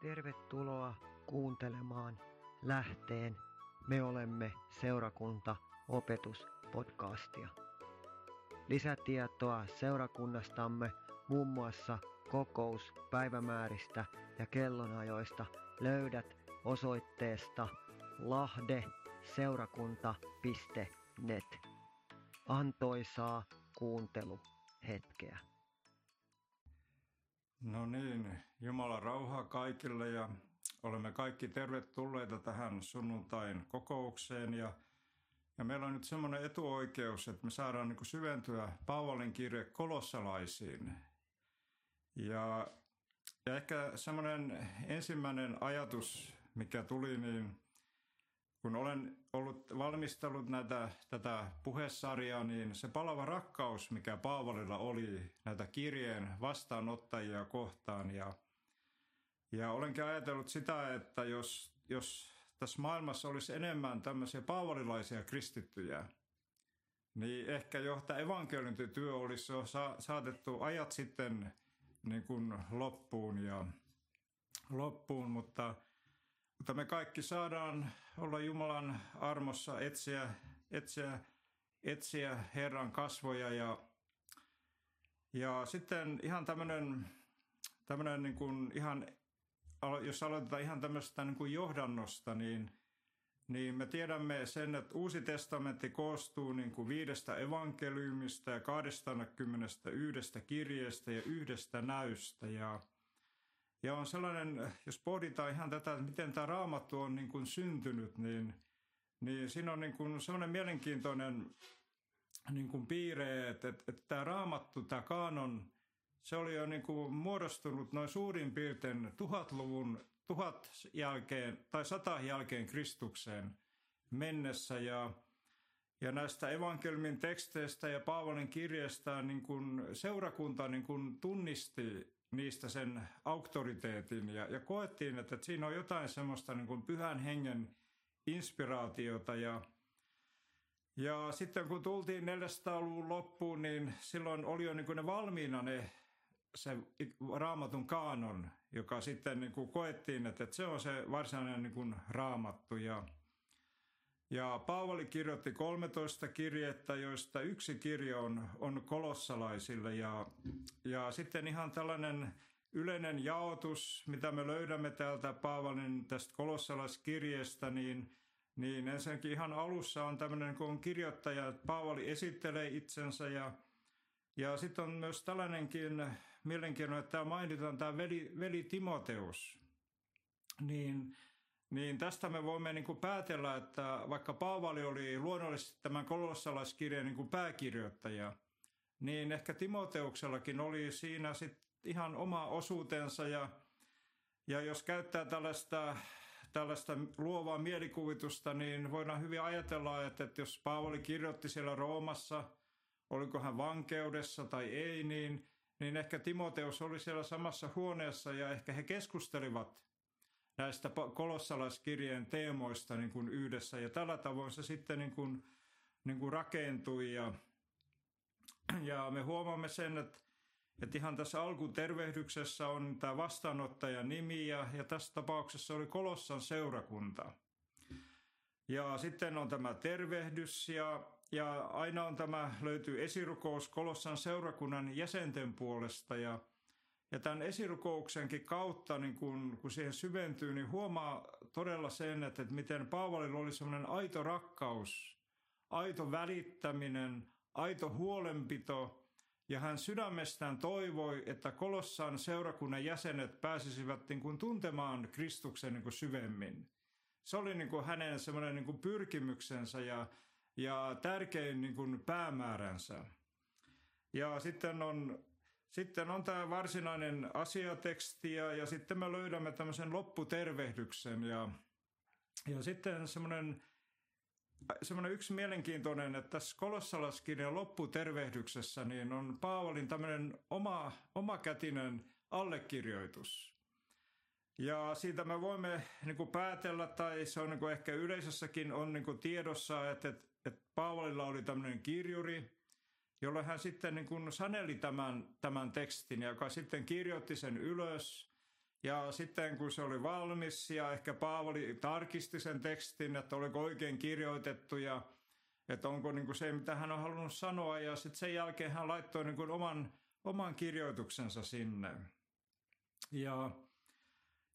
Tervetuloa kuuntelemaan Lähteen Me olemme seurakunta opetuspodcastia. Lisätietoa seurakunnastamme muun muassa kokouspäivämääristä ja kellonajoista löydät osoitteesta lahdeseurakunta.net. Antoisaa kuunteluhetkeä. No niin, Jumala rauhaa kaikille ja olemme kaikki tervetulleita tähän sunnuntain kokoukseen ja, ja meillä on nyt semmoinen etuoikeus, että me saadaan niin syventyä Paavalin kirje kolossalaisiin. Ja, ja ehkä semmoinen ensimmäinen ajatus, mikä tuli, niin kun olen ollut valmistellut näitä, tätä puhesarjaa, niin se palava rakkaus, mikä Paavalilla oli näitä kirjeen vastaanottajia kohtaan. Ja, ja olenkin ajatellut sitä, että jos, jos tässä maailmassa olisi enemmän tämmöisiä paavalilaisia kristittyjä, niin ehkä jo tämä evankeliointityö olisi jo sa- saatettu ajat sitten niin kuin loppuun ja loppuun, mutta – mutta me kaikki saadaan olla Jumalan armossa, etsiä, etsiä, etsiä Herran kasvoja ja, ja sitten ihan tämmöinen, tämmöinen niin kuin ihan, jos aloitetaan ihan tämmöistä niin kuin johdannosta, niin, niin me tiedämme sen, että Uusi testamentti koostuu niin kuin viidestä evankeliumista ja 21 kirjeestä ja yhdestä näystä ja – ja on sellainen, jos pohditaan ihan tätä, että miten tämä raamattu on niin kuin syntynyt, niin, niin siinä on niin kuin sellainen mielenkiintoinen niin kuin piirre, että, että, että tämä raamattu, tämä kaanon, se oli jo niin kuin muodostunut noin suurin piirtein tuhatluvun, tuhat jälkeen tai sata jälkeen Kristukseen mennessä. Ja ja näistä evankeliumin teksteistä ja Paavalin kirjeestä niin kuin seurakunta niin kuin tunnisti niistä sen auktoriteetin ja, ja koettiin, että, että siinä on jotain semmoista niin kuin pyhän hengen inspiraatiota ja ja sitten kun tultiin 400-luvun loppuun, niin silloin oli jo niin kuin ne valmiina ne, se raamatun kaanon, joka sitten niin kuin koettiin, että, että se on se varsinainen niin kuin raamattu. Ja, ja Paavali kirjoitti 13 kirjettä, joista yksi kirja on, on kolossalaisille. Ja, ja sitten ihan tällainen yleinen jaotus, mitä me löydämme täältä Paavalin tästä kolossalaiskirjeestä, niin, niin ensinnäkin ihan alussa on tämmöinen, kun on kirjoittaja, että Paavali esittelee itsensä ja, ja sitten on myös tällainenkin mielenkiintoinen, että tämä mainitaan tämä veli, veli Timoteus. Niin niin tästä me voimme niin kuin päätellä, että vaikka Paavali oli luonnollisesti tämän kolossalaiskirjan niin kuin pääkirjoittaja, niin ehkä Timoteuksellakin oli siinä sit ihan oma osuutensa ja, ja jos käyttää tällaista, tällaista luovaa mielikuvitusta, niin voidaan hyvin ajatella, että, että jos Paavali kirjoitti siellä Roomassa, oliko hän vankeudessa tai ei, niin, niin ehkä Timoteus oli siellä samassa huoneessa ja ehkä he keskustelivat – näistä kolossalaiskirjeen teemoista niin kuin yhdessä. Ja tällä tavoin se sitten niin kuin, niin kuin rakentui ja, ja me huomaamme sen, että, että ihan tässä alkutervehdyksessä on tämä vastaanottajan nimi ja, ja tässä tapauksessa oli Kolossan seurakunta. Ja sitten on tämä tervehdys ja, ja aina on tämä, löytyy esirukous Kolossan seurakunnan jäsenten puolesta ja – ja tämän esirukouksenkin kautta, niin kun, kun siihen syventyy, niin huomaa todella sen, että, että miten Paavalilla oli semmoinen aito rakkaus, aito välittäminen, aito huolenpito, ja hän sydämestään toivoi, että Kolossan seurakunnan jäsenet pääsisivät niin kuin tuntemaan Kristuksen niin kuin syvemmin. Se oli niin kuin hänen semmoinen niin pyrkimyksensä ja, ja tärkein niin kuin päämääränsä. Ja sitten on sitten on tämä varsinainen asiateksti ja, ja sitten me löydämme tämmöisen lopputervehdyksen ja, ja sitten semmoinen semmoinen yksi mielenkiintoinen, että tässä Kolossalaskirjan lopputervehdyksessä niin on Paavalin tämmöinen oma, omakätinen allekirjoitus. Ja siitä me voimme niin kuin päätellä, tai se on niin kuin ehkä yleisössäkin on niin kuin tiedossa, että, että, että Paavalilla oli tämmöinen kirjuri – jolloin hän sitten niin kuin saneli tämän, tämän tekstin, joka sitten kirjoitti sen ylös. Ja sitten kun se oli valmis ja ehkä Paavali tarkisti sen tekstin, että oliko oikein kirjoitettu ja että onko niin kuin se, mitä hän on halunnut sanoa. Ja sitten sen jälkeen hän laittoi niin kuin oman, oman kirjoituksensa sinne. Ja,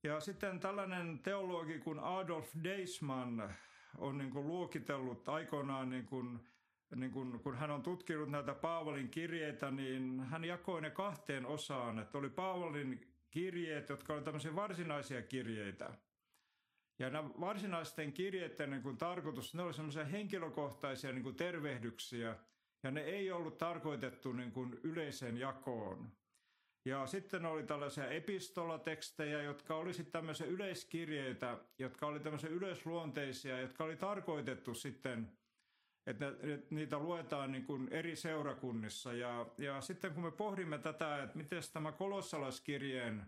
ja sitten tällainen teologi kuin Adolf Deisman on niin kuin luokitellut aikoinaan, niin kuin, niin kuin, kun hän on tutkinut näitä Paavalin kirjeitä, niin hän jakoi ne kahteen osaan. Että oli Paavalin kirjeet, jotka olivat tämmöisiä varsinaisia kirjeitä. Ja nämä varsinaisten kirjeiden niin kuin tarkoitus, ne olivat semmoisia henkilökohtaisia niin kuin tervehdyksiä, ja ne ei ollut tarkoitettu niin kuin yleiseen jakoon. Ja sitten oli tällaisia epistolatekstejä, jotka oli sitten tämmöisiä yleiskirjeitä, jotka oli tämmöisiä yleisluonteisia, jotka oli tarkoitettu sitten, että niitä luetaan niin kuin eri seurakunnissa. Ja, ja sitten kun me pohdimme tätä, että miten tämä kolossalaskirjeen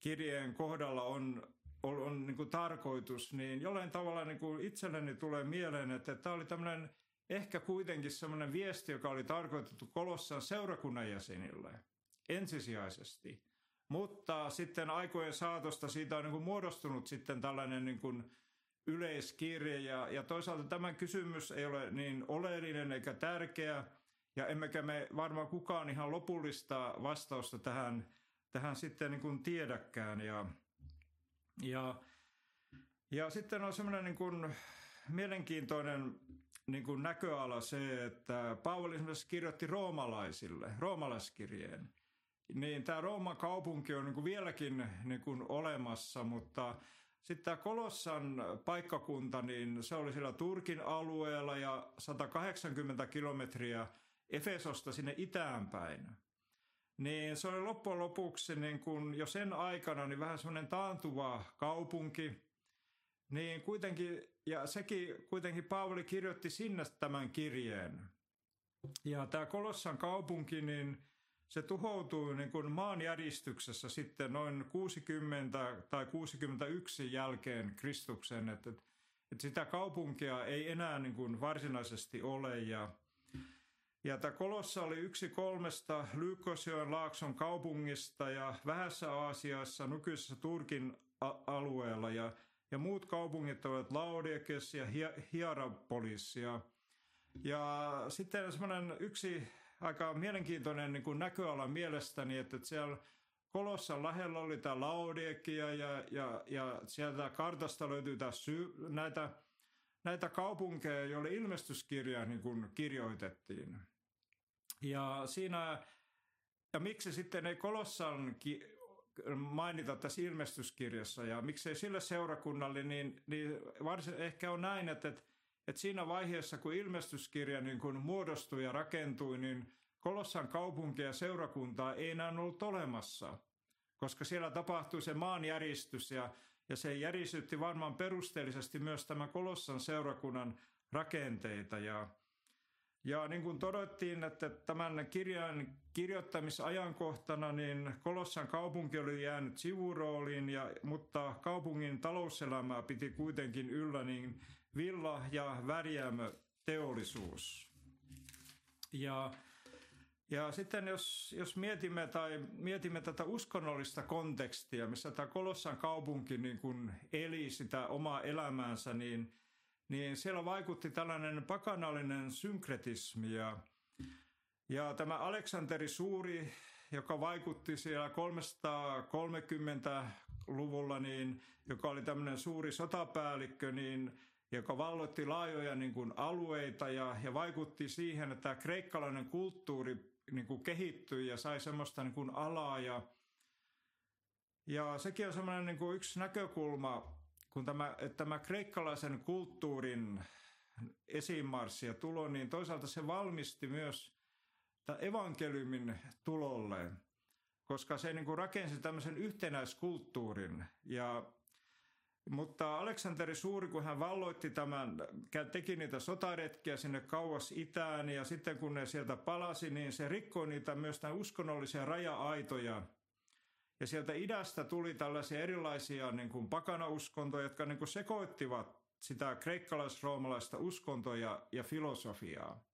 kirjeen kohdalla on, on, on niin kuin tarkoitus, niin jollain tavalla niin kuin itselleni tulee mieleen, että tämä oli tämmöinen ehkä kuitenkin semmoinen viesti, joka oli tarkoitettu Kolossan seurakunnan jäsenille – ensisijaisesti. Mutta sitten aikojen saatosta siitä on niin kuin muodostunut sitten tällainen niin kuin yleiskirje. Ja, ja toisaalta tämä kysymys ei ole niin oleellinen eikä tärkeä. Ja emmekä me varmaan kukaan ihan lopullista vastausta tähän, tähän sitten niin kuin tiedäkään. Ja, ja, ja sitten on semmoinen niin kuin mielenkiintoinen niin kuin näköala se, että Paavali esimerkiksi kirjoitti roomalaisille, roomalaiskirjeen. Niin, tämä Rooman kaupunki on niin kuin vieläkin niin kuin olemassa, mutta sitten tämä Kolossan paikkakunta, niin se oli siellä Turkin alueella ja 180 kilometriä Efesosta sinne itäänpäin. Niin se oli loppujen lopuksi niin kuin jo sen aikana niin vähän semmoinen taantuva kaupunki. Niin kuitenkin, ja sekin kuitenkin Paavali kirjoitti sinne tämän kirjeen. Ja tämä Kolossan kaupunki, niin se tuhoutui niin kuin maanjäristyksessä sitten noin 60 tai 61 jälkeen Kristuksen, että, että sitä kaupunkia ei enää niin kuin varsinaisesti ole ja ja tämä Kolossa oli yksi kolmesta Lyykosjoen laakson kaupungista ja vähässä Aasiassa nykyisessä Turkin alueella ja, ja muut kaupungit ovat Laodiakes ja Hierapolis. Ja, ja sitten semmoinen yksi aika mielenkiintoinen niin kuin näköala mielestäni, että siellä Kolossan lähellä oli tämä Laodiekia ja, ja, ja sieltä kartasta löytyy sy- näitä, näitä kaupunkeja, joille ilmestyskirja niin kuin kirjoitettiin. Ja siinä, ja miksi sitten ei Kolossan ki- mainita tässä ilmestyskirjassa ja miksei sille seurakunnalle, niin, niin varsin ehkä on näin, että, että että siinä vaiheessa, kun ilmestyskirja niin kun muodostui ja rakentui, niin Kolossan kaupunkia ja seurakuntaa ei enää ollut olemassa, koska siellä tapahtui se maanjäristys ja, ja se järisytti varmaan perusteellisesti myös tämän Kolossan seurakunnan rakenteita. Ja, ja niin kuin todettiin, että tämän kirjan kirjoittamisajankohtana niin Kolossan kaupunki oli jäänyt sivurooliin, ja, mutta kaupungin talouselämää piti kuitenkin yllä niin villa- ja värjäämöteollisuus. Ja, ja sitten jos, jos mietimme, tai mietimme tätä uskonnollista kontekstia, missä tämä Kolossan kaupunki niin kuin eli sitä omaa elämäänsä, niin, niin siellä vaikutti tällainen pakanallinen synkretismi ja, ja tämä Aleksanteri Suuri, joka vaikutti siellä 330-luvulla, niin, joka oli tämmöinen suuri sotapäällikkö, niin joka valloitti laajoja niin kuin, alueita ja, ja vaikutti siihen, että tämä kreikkalainen kulttuuri niin kuin, kehittyi ja sai semmoista niin kuin, alaa. Ja, ja sekin on semmoinen niin kuin, yksi näkökulma, kun tämä, että tämä kreikkalaisen kulttuurin esimarssi ja tulo, niin toisaalta se valmisti myös evankeliumin tulolle, koska se niin kuin rakensi tämmöisen yhtenäiskulttuurin ja mutta Aleksanteri Suuri, kun hän valloitti tämän, teki niitä sotaretkiä sinne kauas itään ja sitten kun ne sieltä palasi, niin se rikkoi niitä myös tämän uskonnollisia raja-aitoja. Ja sieltä idästä tuli tällaisia erilaisia niin kuin pakanauskontoja, jotka niin kuin sekoittivat sitä kreikkalais-roomalaista uskontoa ja, ja filosofiaa.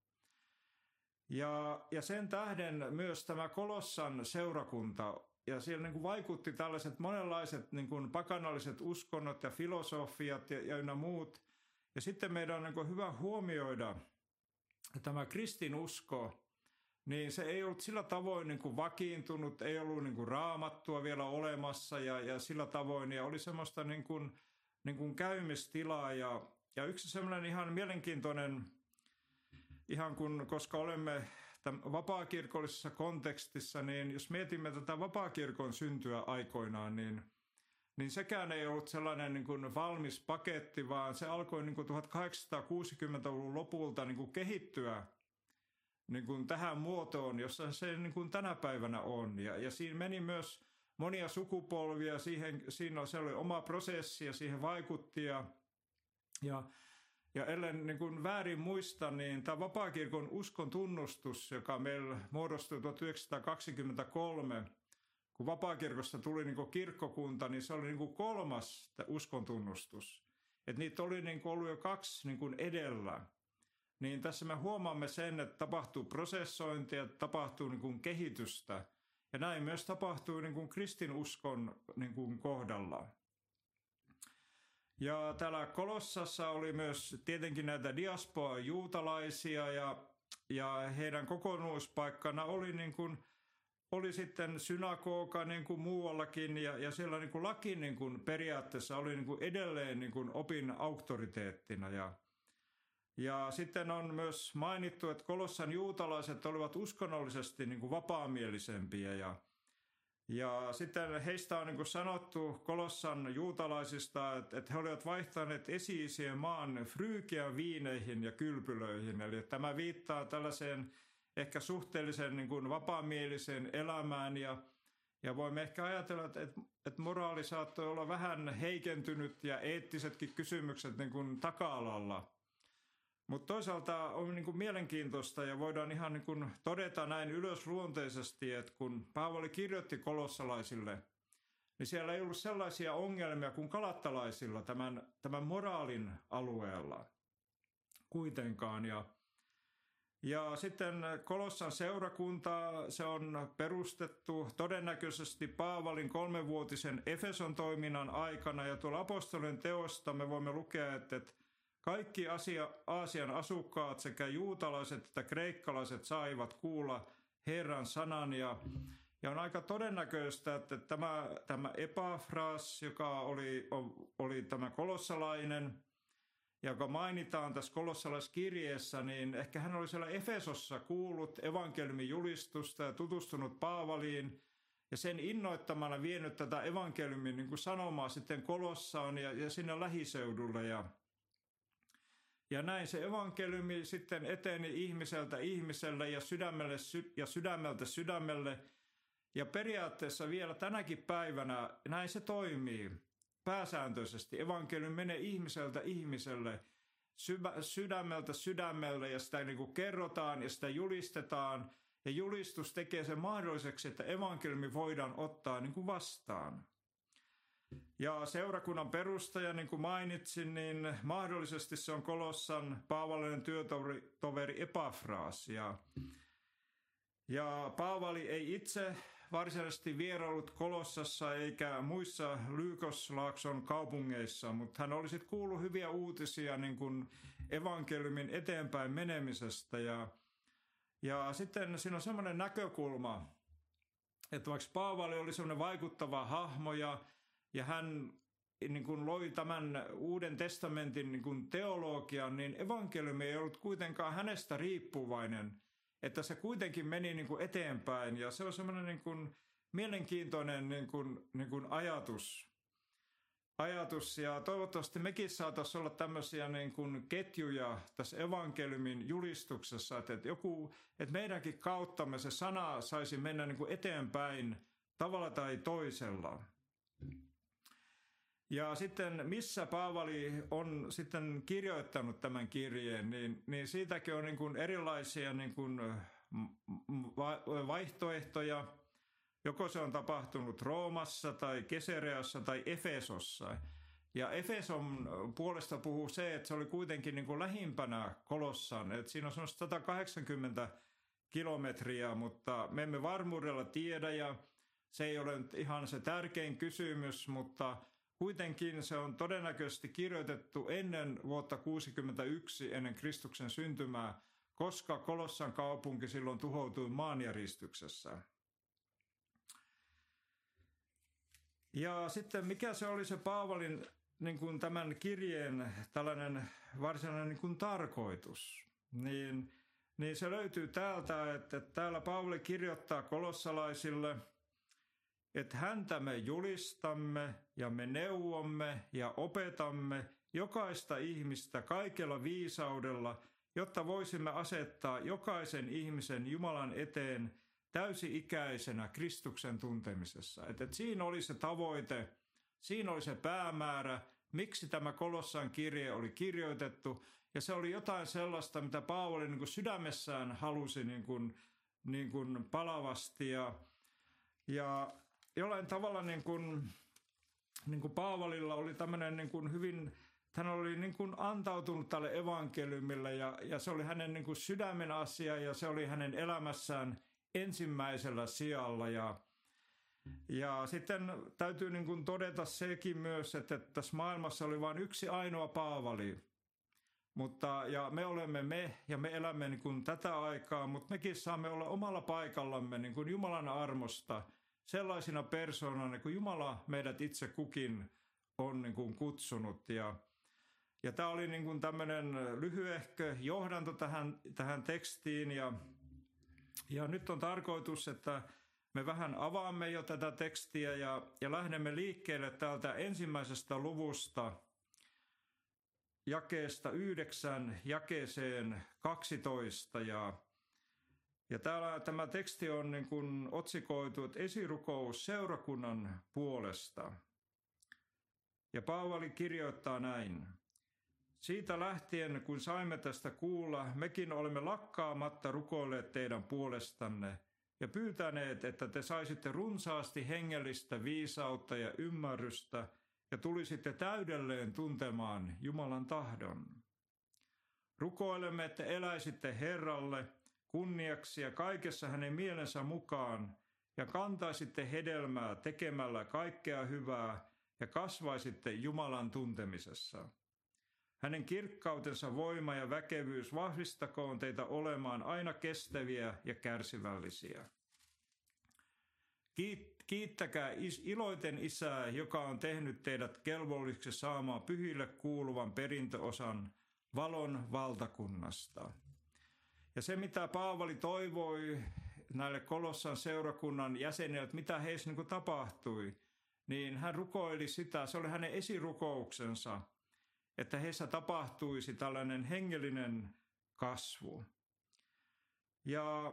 Ja, ja sen tähden myös tämä Kolossan seurakunta ja siellä niin kuin vaikutti tällaiset monenlaiset niin kuin pakanalliset uskonnot ja filosofiat ja, ja ynnä muut. Ja sitten meidän on niin kuin hyvä huomioida tämä kristinusko, niin se ei ollut sillä tavoin niin kuin vakiintunut, ei ollut niin kuin raamattua vielä olemassa ja, ja sillä tavoin, ja oli semmoista niin kuin, niin kuin käymistilaa. Ja, ja yksi semmoinen ihan mielenkiintoinen, ihan kun, koska olemme vapaakirkollisessa kontekstissa, niin jos mietimme tätä vapaakirkon syntyä aikoinaan, niin, niin sekään ei ollut sellainen niin kuin valmis paketti, vaan se alkoi niin kuin 1860-luvun lopulta niin kuin kehittyä niin kuin tähän muotoon, jossa se niin kuin tänä päivänä on. Ja, ja siinä meni myös monia sukupolvia, siihen, siinä se oli oma prosessi ja siihen vaikutti. Ja, ja, ja ellen niin kuin väärin muista, niin tämä vapaakirkon uskon tunnustus, joka meillä muodostui 1923, kun vapaakirkosta tuli niin kuin kirkkokunta, niin se oli niin kuin kolmas uskon tunnustus. Että niitä oli niin kuin ollut jo kaksi niin kuin edellä niin tässä me huomaamme sen, että tapahtuu prosessointia, tapahtuu niin kuin kehitystä. Ja näin myös tapahtuu niin kuin kristinuskon niin kuin kohdalla. Ja täällä Kolossassa oli myös tietenkin näitä diaspora-juutalaisia ja, ja heidän kokonuuspaikkana oli, niin kuin, oli sitten synagoga niin kuin muuallakin ja, ja siellä niin kuin laki niin kuin periaatteessa oli niin kuin edelleen niin kuin opin auktoriteettina. Ja, ja sitten on myös mainittu, että Kolossan juutalaiset olivat uskonnollisesti niin kuin vapaamielisempiä ja, ja sitten heistä on niin kuin sanottu Kolossan juutalaisista, että, että he olivat vaihtaneet esi maan Fryykian viineihin ja kylpylöihin. Eli tämä viittaa tällaiseen ehkä suhteellisen niin kuin vapaamieliseen elämään ja, ja voimme ehkä ajatella, että, että moraali saattoi olla vähän heikentynyt ja eettisetkin kysymykset niin kuin taka-alalla – mutta toisaalta on niin kuin mielenkiintoista ja voidaan ihan niin kuin todeta näin ylösluonteisesti, että kun Paavali kirjoitti kolossalaisille, niin siellä ei ollut sellaisia ongelmia kuin kalattalaisilla tämän, tämän moraalin alueella kuitenkaan. Ja, ja sitten Kolossan seurakunta, se on perustettu todennäköisesti Paavalin kolmenvuotisen Efeson toiminnan aikana ja tuolla apostolien teosta me voimme lukea, että, että kaikki Asia, Aasian asukkaat sekä juutalaiset että kreikkalaiset saivat kuulla Herran sanan ja, ja on aika todennäköistä, että tämä, tämä Epafras, joka oli, oli tämä kolossalainen, joka mainitaan tässä kolossalaiskirjeessä, niin ehkä hän oli siellä Efesossa kuullut evankeliumin julistusta ja tutustunut Paavaliin ja sen innoittamana vienyt tätä evankeliumin niin sanomaa sitten Kolossaan ja, ja sinne lähiseudulle. Ja, ja näin se evankeliumi sitten eteni ihmiseltä ihmiselle ja, sydämelle, ja sydämeltä sydämelle. Ja periaatteessa vielä tänäkin päivänä näin se toimii pääsääntöisesti. Evankeliumi menee ihmiseltä ihmiselle, sydämeltä sydämelle ja sitä niin kuin kerrotaan ja sitä julistetaan. Ja julistus tekee sen mahdolliseksi, että evankeliumi voidaan ottaa niin kuin vastaan. Ja seurakunnan perustaja, niin kuin mainitsin, niin mahdollisesti se on Kolossan Paavalinen työtoveri Epafraas. Ja, ja Paavali ei itse varsinaisesti vierailut Kolossassa eikä muissa Lykoslaakson kaupungeissa, mutta hän olisi kuullut hyviä uutisia niin kuin evankeliumin eteenpäin menemisestä. Ja, ja sitten siinä on semmoinen näkökulma, että vaikka Paavali oli semmoinen vaikuttava hahmo ja ja hän niin kuin loi tämän uuden testamentin niin kuin teologian, niin evankeliumi ei ollut kuitenkaan hänestä riippuvainen, että se kuitenkin meni niin kuin eteenpäin ja se on semmoinen niin kuin mielenkiintoinen niin kuin, niin kuin ajatus. Ajatus ja toivottavasti mekin saataisiin olla tämmöisiä niin kuin ketjuja tässä evankeliumin julistuksessa, että, että, joku, että meidänkin kauttamme se sana saisi mennä niin kuin eteenpäin tavalla tai toisella. Ja sitten missä Paavali on sitten kirjoittanut tämän kirjeen, niin, niin siitäkin on niin kuin erilaisia niin kuin vaihtoehtoja. Joko se on tapahtunut Roomassa tai Kesereassa tai Efesossa. Ja Efeson puolesta puhuu se, että se oli kuitenkin niin kuin lähimpänä Kolossan. Että siinä on 180 kilometriä, mutta me emme varmuudella tiedä. Ja Se ei ole nyt ihan se tärkein kysymys, mutta kuitenkin se on todennäköisesti kirjoitettu ennen vuotta 61 ennen Kristuksen syntymää, koska Kolossan kaupunki silloin tuhoutui maanjäristyksessä. Ja sitten mikä se oli se Paavalin niin kuin tämän kirjeen tällainen varsinainen niin kuin tarkoitus, niin, niin se löytyy täältä, että täällä Paavali kirjoittaa kolossalaisille, että häntä me julistamme ja me neuvomme ja opetamme jokaista ihmistä kaikella viisaudella, jotta voisimme asettaa jokaisen ihmisen Jumalan eteen täysi-ikäisenä Kristuksen tuntemisessa. Että, että siinä oli se tavoite, siinä oli se päämäärä, miksi tämä Kolossan kirje oli kirjoitettu. Ja se oli jotain sellaista, mitä Paavali niin kuin sydämessään halusi niin kuin, niin kuin palavasti. Ja, ja jollain tavalla niin kuin, niin kuin Paavalilla oli tämmöinen niin kuin hyvin, hän oli niin kuin antautunut tälle evankeliumille ja, ja se oli hänen niin kuin sydämen asia ja se oli hänen elämässään ensimmäisellä sijalla. Ja, ja sitten täytyy niin kuin todeta sekin myös, että tässä maailmassa oli vain yksi ainoa Paavali. Mutta, ja me olemme me ja me elämme niin kuin tätä aikaa, mutta mekin saamme olla omalla paikallamme niin kuin Jumalan armosta sellaisina persoonana, kuin Jumala meidät itse kukin on niin kuin kutsunut. Ja, ja tämä oli niin kuin tämmöinen lyhyehkö johdanto tähän, tähän tekstiin ja, ja nyt on tarkoitus, että me vähän avaamme jo tätä tekstiä ja, ja lähdemme liikkeelle täältä ensimmäisestä luvusta jakeesta yhdeksän jakeeseen 12 ja ja täällä tämä teksti on niin kuin otsikoitu, että esirukous seurakunnan puolesta. Ja Paavali kirjoittaa näin. Siitä lähtien, kun saimme tästä kuulla, mekin olemme lakkaamatta rukoilleet teidän puolestanne ja pyytäneet, että te saisitte runsaasti hengellistä viisautta ja ymmärrystä ja tulisitte täydelleen tuntemaan Jumalan tahdon. Rukoilemme, että eläisitte Herralle – kunniaksi ja kaikessa hänen mielensä mukaan, ja kantaisitte hedelmää tekemällä kaikkea hyvää ja kasvaisitte Jumalan tuntemisessa. Hänen kirkkautensa voima ja väkevyys vahvistakoon teitä olemaan aina kestäviä ja kärsivällisiä. Kiittäkää iloiten Isää, joka on tehnyt teidät kelvollisiksi saamaan pyhille kuuluvan perintöosan valon valtakunnasta. Ja se, mitä Paavali toivoi näille Kolossan seurakunnan jäsenille, että mitä heissä niin tapahtui, niin hän rukoili sitä, se oli hänen esirukouksensa, että heissä tapahtuisi tällainen hengellinen kasvu. Ja,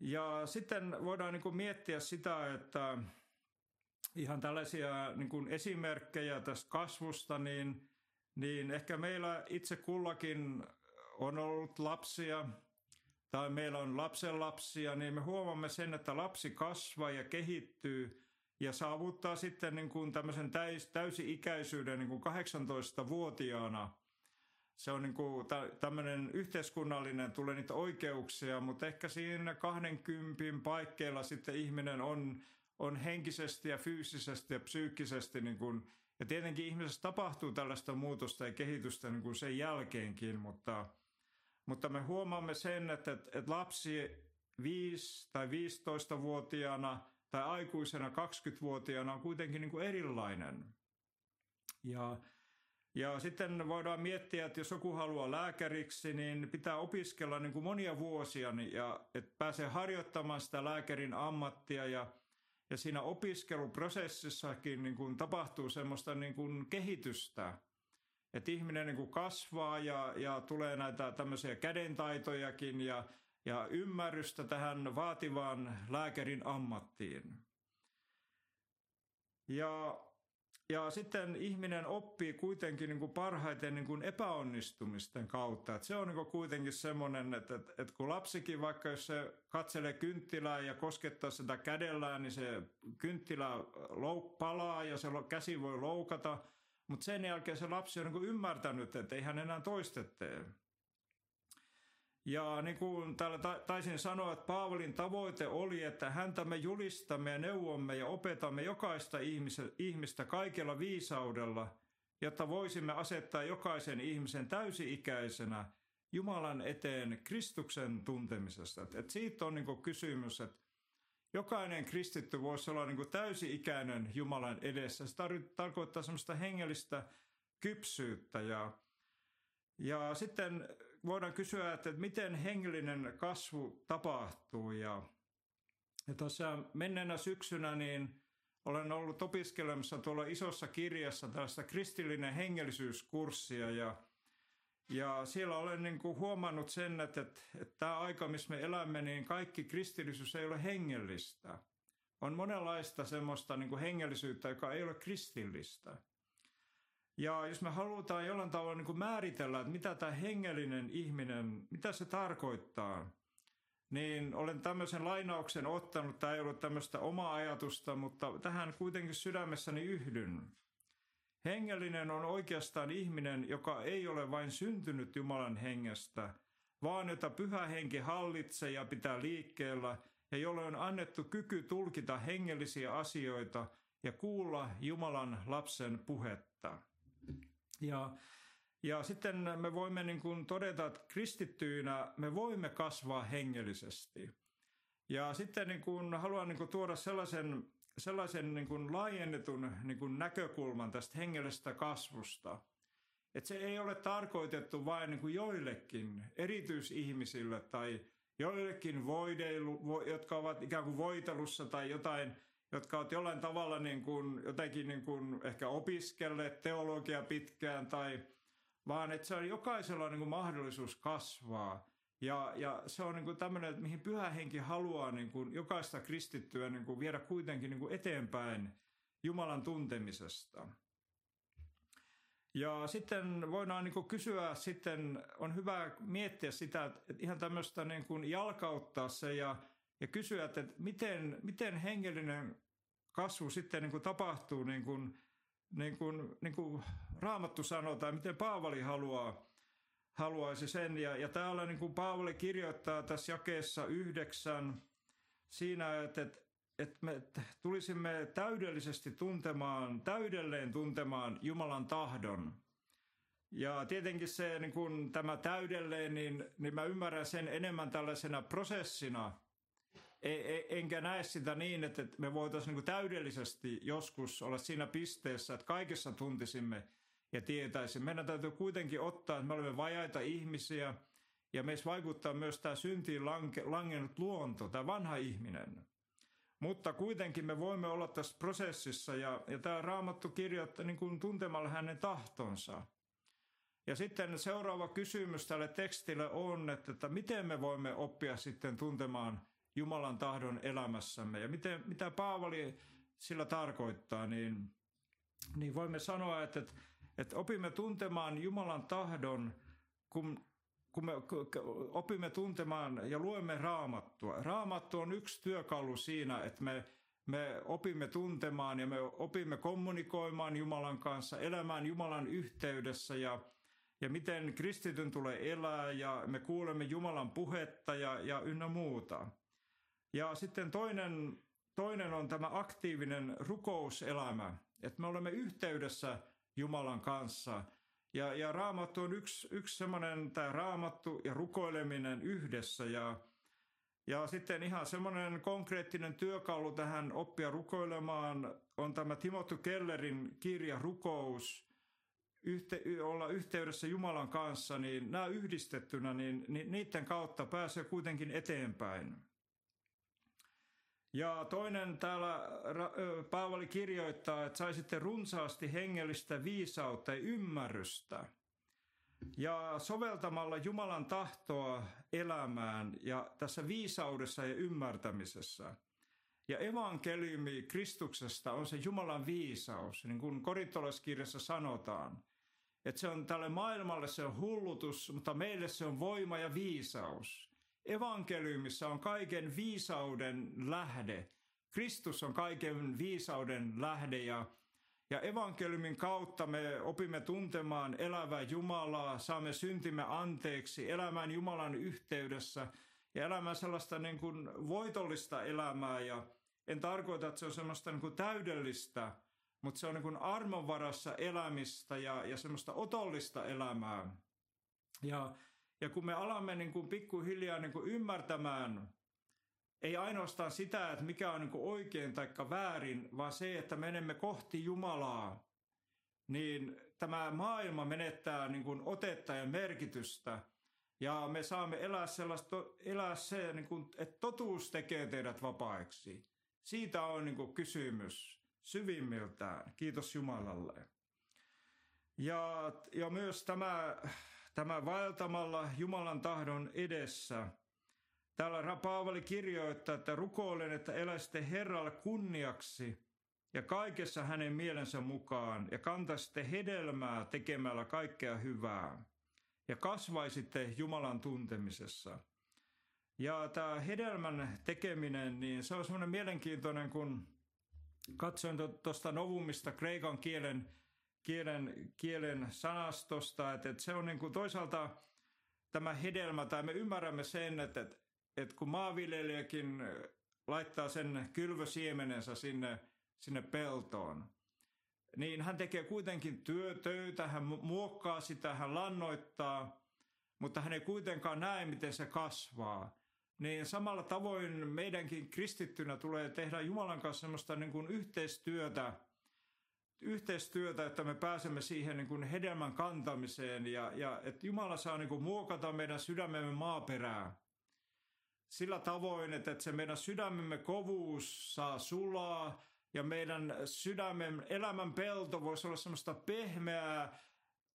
ja sitten voidaan niin miettiä sitä, että ihan tällaisia niin esimerkkejä tästä kasvusta, niin, niin ehkä meillä itse kullakin on ollut lapsia tai meillä on lapsenlapsia, niin me huomaamme sen, että lapsi kasvaa ja kehittyy ja saavuttaa sitten niin kuin tämmöisen täys, täysi-ikäisyyden niin kuin 18-vuotiaana. Se on niin kuin tämmöinen yhteiskunnallinen, tulee niitä oikeuksia, mutta ehkä siinä 20 paikkeilla sitten ihminen on, on henkisesti ja fyysisesti ja psyykkisesti niin kuin, ja tietenkin ihmisessä tapahtuu tällaista muutosta ja kehitystä niin kuin sen jälkeenkin, mutta mutta me huomaamme sen, että, että lapsi 5 tai 15-vuotiaana tai aikuisena 20-vuotiaana on kuitenkin niin kuin erilainen. Ja, ja sitten voidaan miettiä, että jos joku haluaa lääkäriksi, niin pitää opiskella niin kuin monia vuosia, niin, ja että pääsee harjoittamaan sitä lääkärin ammattia ja, ja siinä opiskeluprosessissakin niin kuin tapahtuu semmoista niin kuin kehitystä että ihminen niin kuin kasvaa ja, ja tulee näitä tämmöisiä kädentaitojakin ja, ja ymmärrystä tähän vaativaan lääkärin ammattiin. Ja, ja sitten ihminen oppii kuitenkin niin kuin parhaiten niin kuin epäonnistumisten kautta. Et se on niin kuin kuitenkin semmoinen, että, että, että kun lapsikin vaikka jos se katselee kynttilää ja koskettaa sitä kädellään, niin se kynttilä palaa ja se käsi voi loukata – mutta sen jälkeen se lapsi on niin ymmärtänyt, että ei hän enää toiste tee. Ja niin kuin täällä taisin sanoa, että Paavalin tavoite oli, että häntä me julistamme ja neuvomme ja opetamme jokaista ihmistä kaikella viisaudella, jotta voisimme asettaa jokaisen ihmisen täysi-ikäisenä Jumalan eteen Kristuksen tuntemisesta. Et siitä on niin kysymys, että jokainen kristitty voisi olla niin täysi-ikäinen Jumalan edessä. Se tarkoittaa semmoista hengellistä kypsyyttä ja, ja sitten voidaan kysyä, että miten hengellinen kasvu tapahtuu. Ja, ja tuossa menneenä syksynä niin olen ollut opiskelemassa tuolla isossa kirjassa tällaista kristillinen hengellisyyskurssia ja, ja siellä olen niin kuin huomannut sen, että, että, että tämä aika, missä me elämme, niin kaikki kristillisyys ei ole hengellistä. On monenlaista semmoista niin kuin hengellisyyttä, joka ei ole kristillistä. Ja jos me halutaan jollain tavalla niin kuin määritellä, että mitä tämä hengellinen ihminen, mitä se tarkoittaa, niin olen tämmöisen lainauksen ottanut. Tämä ei ollut tämmöistä omaa ajatusta, mutta tähän kuitenkin sydämessäni yhdyn. Hengellinen on oikeastaan ihminen, joka ei ole vain syntynyt Jumalan hengestä, vaan jota pyhä henki hallitsee ja pitää liikkeellä ja jolle on annettu kyky tulkita hengellisiä asioita ja kuulla Jumalan lapsen puhetta. Ja, ja sitten me voimme niin kuin todeta, että kristittyinä me voimme kasvaa hengellisesti. Ja sitten niin kuin haluan niin kuin tuoda sellaisen, sellaisen niin kuin laajennetun niin kuin näkökulman tästä hengellisestä kasvusta. Että se ei ole tarkoitettu vain niin kuin joillekin erityisihmisille tai joillekin voideilu, jotka ovat ikään kuin voitelussa tai jotain – jotka ovat jollain tavalla niin kuin, jotenkin niin kuin ehkä opiskelleet teologia pitkään tai vaan että se on jokaisella niin kuin mahdollisuus kasvaa. Ja, ja se on niin tämmöinen, että mihin pyhä henki haluaa niin kuin jokaista kristittyä niin kuin viedä kuitenkin niin kuin eteenpäin Jumalan tuntemisesta. Ja sitten voidaan niin kuin kysyä, sitten on hyvä miettiä sitä, että ihan tämmöistä niin kuin jalkauttaa se ja ja kysyä, että miten, miten hengellinen kasvu sitten niin kuin tapahtuu niin kuin, niin kuin, niin kuin Raamattu sanoo tai miten Paavali haluaa, haluaisi sen. Ja, ja täällä niin kuin Paavali kirjoittaa tässä jakeessa yhdeksän siinä, että, että, että me tulisimme täydellisesti tuntemaan, täydelleen tuntemaan Jumalan tahdon. Ja tietenkin se, niin kun tämä täydelleen, niin, niin mä ymmärrän sen enemmän tällaisena prosessina – enkä näe sitä niin, että me voitaisiin niin täydellisesti joskus olla siinä pisteessä, että kaikessa tuntisimme ja tietäisimme. Meidän täytyy kuitenkin ottaa, että me olemme vajaita ihmisiä ja meissä vaikuttaa myös tämä syntiin lanke, langennut luonto, tämä vanha ihminen. Mutta kuitenkin me voimme olla tässä prosessissa ja, ja tämä Raamattu kirjoittaa niin kuin tuntemalla hänen tahtonsa. Ja sitten seuraava kysymys tälle tekstille on, että, että miten me voimme oppia sitten tuntemaan Jumalan tahdon elämässämme. Ja miten, mitä Paavali sillä tarkoittaa, niin, niin voimme sanoa, että, että, että opimme tuntemaan Jumalan tahdon, kun, kun me opimme tuntemaan ja luemme raamattua. Raamattu on yksi työkalu siinä, että me, me opimme tuntemaan ja me opimme kommunikoimaan Jumalan kanssa, elämään Jumalan yhteydessä ja, ja miten kristityn tulee elää ja me kuulemme Jumalan puhetta ja, ja ynnä muuta. Ja sitten toinen, toinen on tämä aktiivinen rukouselämä, että me olemme yhteydessä Jumalan kanssa. Ja, ja raamattu on yksi, yksi semmoinen, tämä raamattu ja rukoileminen yhdessä. Ja, ja sitten ihan semmoinen konkreettinen työkalu tähän oppia rukoilemaan on tämä Timothy Kellerin kirja Rukous, yhte, olla yhteydessä Jumalan kanssa, niin nämä yhdistettynä, niin, niin niiden kautta pääsee kuitenkin eteenpäin. Ja toinen täällä Paavali kirjoittaa, että saisitte runsaasti hengellistä viisautta ja ymmärrystä. Ja soveltamalla Jumalan tahtoa elämään ja tässä viisaudessa ja ymmärtämisessä. Ja evankeliumi Kristuksesta on se Jumalan viisaus, niin kuin korintolaskirjassa sanotaan. Että se on tälle maailmalle se on hullutus, mutta meille se on voima ja viisaus. Evankeliumissa on kaiken viisauden lähde. Kristus on kaiken viisauden lähde ja, Ja evankeliumin kautta me opimme tuntemaan elävää Jumalaa, saamme syntimme anteeksi, elämään Jumalan yhteydessä ja elämään sellaista niin kuin voitollista elämää. Ja en tarkoita, että se on sellaista niin kuin täydellistä, mutta se on niin kuin armonvarassa elämistä ja, ja semmoista otollista elämää. Ja, ja kun me alamme niin kuin pikkuhiljaa niin kuin ymmärtämään ei ainoastaan sitä, että mikä on niin oikein tai väärin, vaan se, että menemme kohti Jumalaa, niin tämä maailma menettää niin kuin otetta ja merkitystä. Ja me saamme elää, sellaista, elää se, niin kuin, että totuus tekee teidät vapaiksi. Siitä on niin kuin kysymys syvimmiltään. Kiitos Jumalalle. Ja, ja myös tämä, tämä vaeltamalla Jumalan tahdon edessä – Täällä Paavali kirjoittaa, että rukoilen, että eläisitte Herralle kunniaksi ja kaikessa hänen mielensä mukaan ja kantaisitte hedelmää tekemällä kaikkea hyvää ja kasvaisitte Jumalan tuntemisessa. Ja tämä hedelmän tekeminen, niin se on semmoinen mielenkiintoinen, kun katsoin tuosta novumista kreikan kielen, kielen, kielen sanastosta, että, että se on niin kuin toisaalta tämä hedelmä, tai me ymmärrämme sen, että, että että kun maanviljelijäkin laittaa sen kylvösiemenensä sinne, sinne peltoon, niin hän tekee kuitenkin työtöitä, hän muokkaa sitä, hän lannoittaa, mutta hän ei kuitenkaan näe, miten se kasvaa. Niin samalla tavoin meidänkin kristittynä tulee tehdä Jumalan kanssa semmoista niin kuin yhteistyötä, yhteistyötä, että me pääsemme siihen niin kuin hedelmän kantamiseen ja, ja että Jumala saa niin kuin muokata meidän sydämemme maaperää sillä tavoin, että se meidän sydämemme kovuus saa sulaa ja meidän sydämen elämän pelto voisi olla semmoista pehmeää,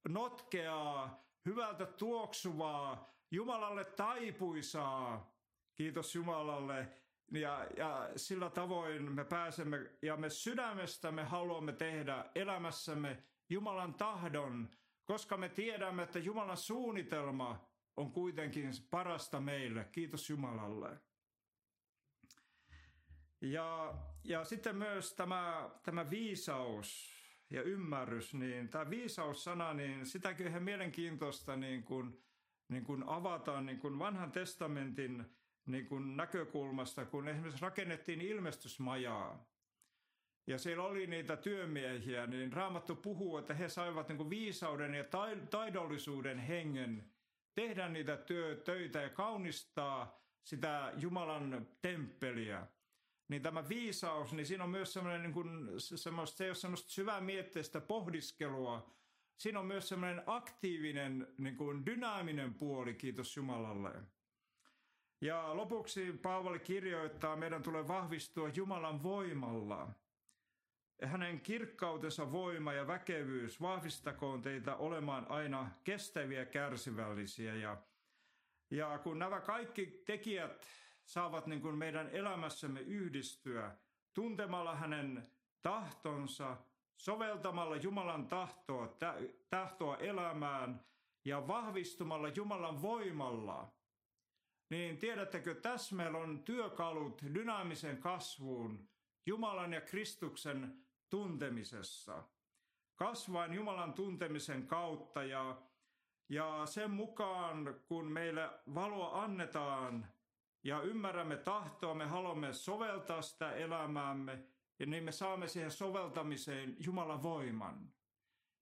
notkeaa, hyvältä tuoksuvaa, Jumalalle taipuisaa. Kiitos Jumalalle. Ja, ja sillä tavoin me pääsemme ja me sydämestämme haluamme tehdä elämässämme Jumalan tahdon, koska me tiedämme, että Jumalan suunnitelma on kuitenkin parasta meille. Kiitos Jumalalle. Ja, ja sitten myös tämä, tämä viisaus ja ymmärrys, niin tämä viisaussana, niin sitäkin ihan mielenkiintoista niin kuin, niin kuin avataan niin kuin vanhan testamentin niin kuin näkökulmasta, kun esimerkiksi rakennettiin ilmestysmajaa. Ja siellä oli niitä työmiehiä, niin Raamattu puhuu, että he saivat niin kuin viisauden ja taidollisuuden hengen tehdä niitä työ, töitä ja kaunistaa sitä Jumalan temppeliä. Niin tämä viisaus, niin siinä on myös semmoinen, niin kuin, semmoista, se ei ole semmoista syvämietteistä pohdiskelua. Siinä on myös semmoinen aktiivinen, niin kuin dynaaminen puoli, kiitos Jumalalle. Ja lopuksi Paavali kirjoittaa, meidän tulee vahvistua Jumalan voimalla – hänen kirkkautensa voima ja väkevyys vahvistakoon teitä olemaan aina kestäviä kärsivällisiä. Ja, ja kun nämä kaikki tekijät saavat niin kuin meidän elämässämme yhdistyä tuntemalla hänen tahtonsa, soveltamalla Jumalan tahtoa, tahtoa elämään ja vahvistumalla Jumalan voimalla, niin tiedättekö, tässä meillä on työkalut dynaamisen kasvuun, Jumalan ja Kristuksen tuntemisessa. Kasvain Jumalan tuntemisen kautta ja, ja sen mukaan, kun meille valoa annetaan ja ymmärrämme tahtoa, me haluamme soveltaa sitä elämäämme, ja niin me saamme siihen soveltamiseen Jumalan voiman.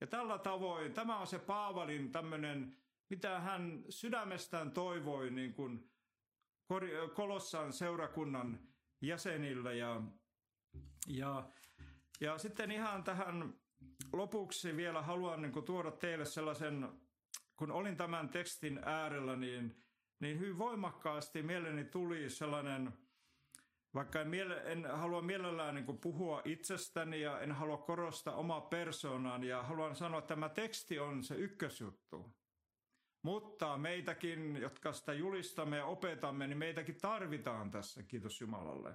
Ja tällä tavoin, tämä on se Paavalin tämmöinen, mitä hän sydämestään toivoi niin kuin Kolossan seurakunnan jäsenille. Ja, ja ja sitten ihan tähän lopuksi vielä haluan niin kuin, tuoda teille sellaisen, kun olin tämän tekstin äärellä, niin, niin hyvin voimakkaasti mieleni tuli sellainen, vaikka en, miele, en halua mielellään niin kuin, puhua itsestäni ja en halua korostaa omaa persoonaan ja haluan sanoa, että tämä teksti on se ykkösjuttu. Mutta meitäkin, jotka sitä julistamme ja opetamme, niin meitäkin tarvitaan tässä, kiitos Jumalalle.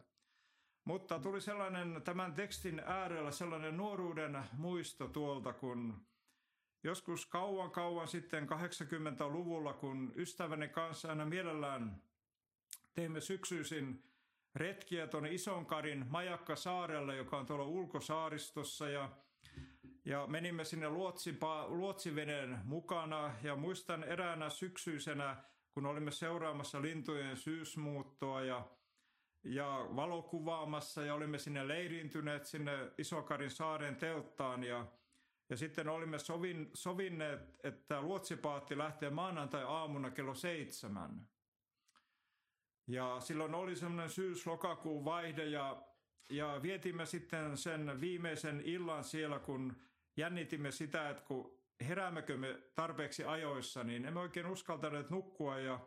Mutta tuli sellainen tämän tekstin äärellä sellainen nuoruuden muisto tuolta, kun joskus kauan kauan sitten 80-luvulla, kun ystäväni kanssa aina mielellään teimme syksyisin retkiä tuonne Isonkarin Majakka saarelle, joka on tuolla ulkosaaristossa ja Ja menimme sinne luotsipa, luotsiveneen mukana ja muistan eräänä syksyisenä, kun olimme seuraamassa lintujen syysmuuttoa ja, ja valokuvaamassa ja olimme sinne leiriintyneet sinne Isokarin saaren telttaan ja, ja sitten olimme sovin, sovinneet, että luotsipaatti lähtee maanantai-aamuna kello seitsemän. Ja silloin oli semmoinen syys-lokakuun vaihde ja, ja vietimme sitten sen viimeisen illan siellä, kun jännitimme sitä, että kun heräämmekö me tarpeeksi ajoissa, niin emme oikein uskaltaneet nukkua ja,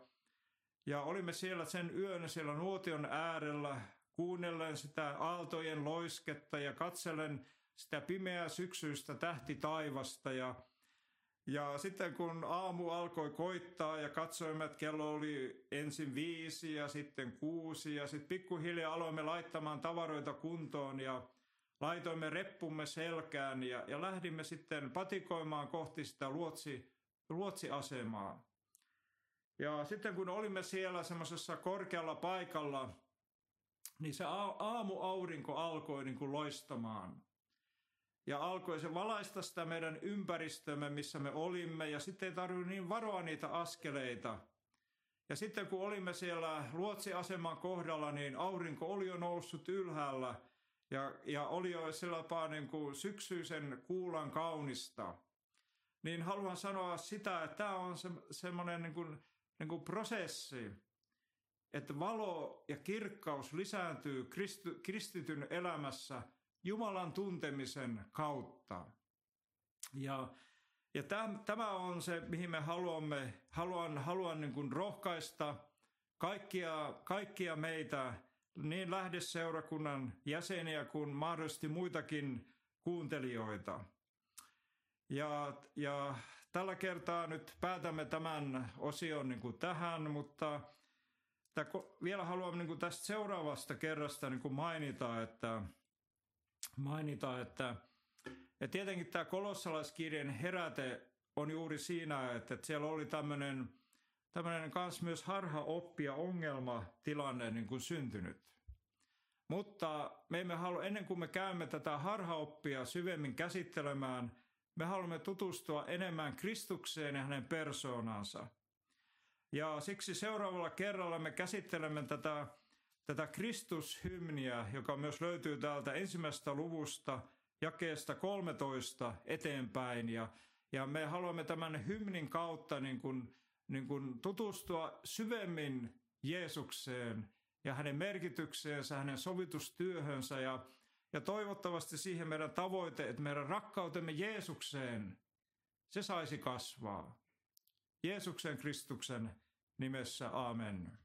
ja olimme siellä sen yön siellä nuotion äärellä kuunnellen sitä aaltojen loisketta ja katsellen sitä pimeää syksyistä tähti taivasta ja ja sitten kun aamu alkoi koittaa ja katsoimme, että kello oli ensin viisi ja sitten kuusi ja sitten pikkuhiljaa aloimme laittamaan tavaroita kuntoon ja laitoimme reppumme selkään ja, ja lähdimme sitten patikoimaan kohti sitä luotsi, luotsiasemaa. Ja sitten kun olimme siellä semmoisessa korkealla paikalla, niin se aamuaurinko alkoi niin kuin loistamaan. Ja alkoi se valaista sitä meidän ympäristömme, missä me olimme, ja sitten ei tarvinnut niin varoa niitä askeleita. Ja sitten kun olimme siellä luotsiaseman kohdalla, niin aurinko oli jo noussut ylhäällä – ja, ja oli jo sellaista niin kuin syksyisen kuulan kaunista, niin haluan sanoa sitä, että tämä on se, semmoinen niin kuin, niin kuin prosessi, että valo ja kirkkaus lisääntyy kristi, kristityn elämässä Jumalan tuntemisen kautta. Ja, ja täm, tämä on se, mihin me haluamme, haluan, haluan niin kuin rohkaista kaikkia, kaikkia meitä niin lähdeseurakunnan jäseniä kuin mahdollisesti muitakin kuuntelijoita. Ja, ja tällä kertaa nyt päätämme tämän osion niin kuin tähän, mutta vielä haluan niin kuin tästä seuraavasta kerrasta niin kuin mainita, että, mainita, että ja tietenkin tämä kolossalaiskirjan heräte on juuri siinä, että, siellä oli tämmöinen tämmöinen kans myös harha oppia ongelmatilanne niin kuin syntynyt. Mutta me emme halua, ennen kuin me käymme tätä harhaoppia syvemmin käsittelemään, me haluamme tutustua enemmän Kristukseen ja hänen persoonansa. Ja siksi seuraavalla kerralla me käsittelemme tätä, tätä Kristushymniä, joka myös löytyy täältä ensimmäisestä luvusta, jakeesta 13 eteenpäin. Ja, ja me haluamme tämän hymnin kautta niin kuin niin kuin tutustua syvemmin Jeesukseen ja hänen merkitykseensä, hänen sovitustyöhönsä ja, ja toivottavasti siihen meidän tavoite, että meidän rakkautemme Jeesukseen, se saisi kasvaa. Jeesuksen Kristuksen nimessä, amen.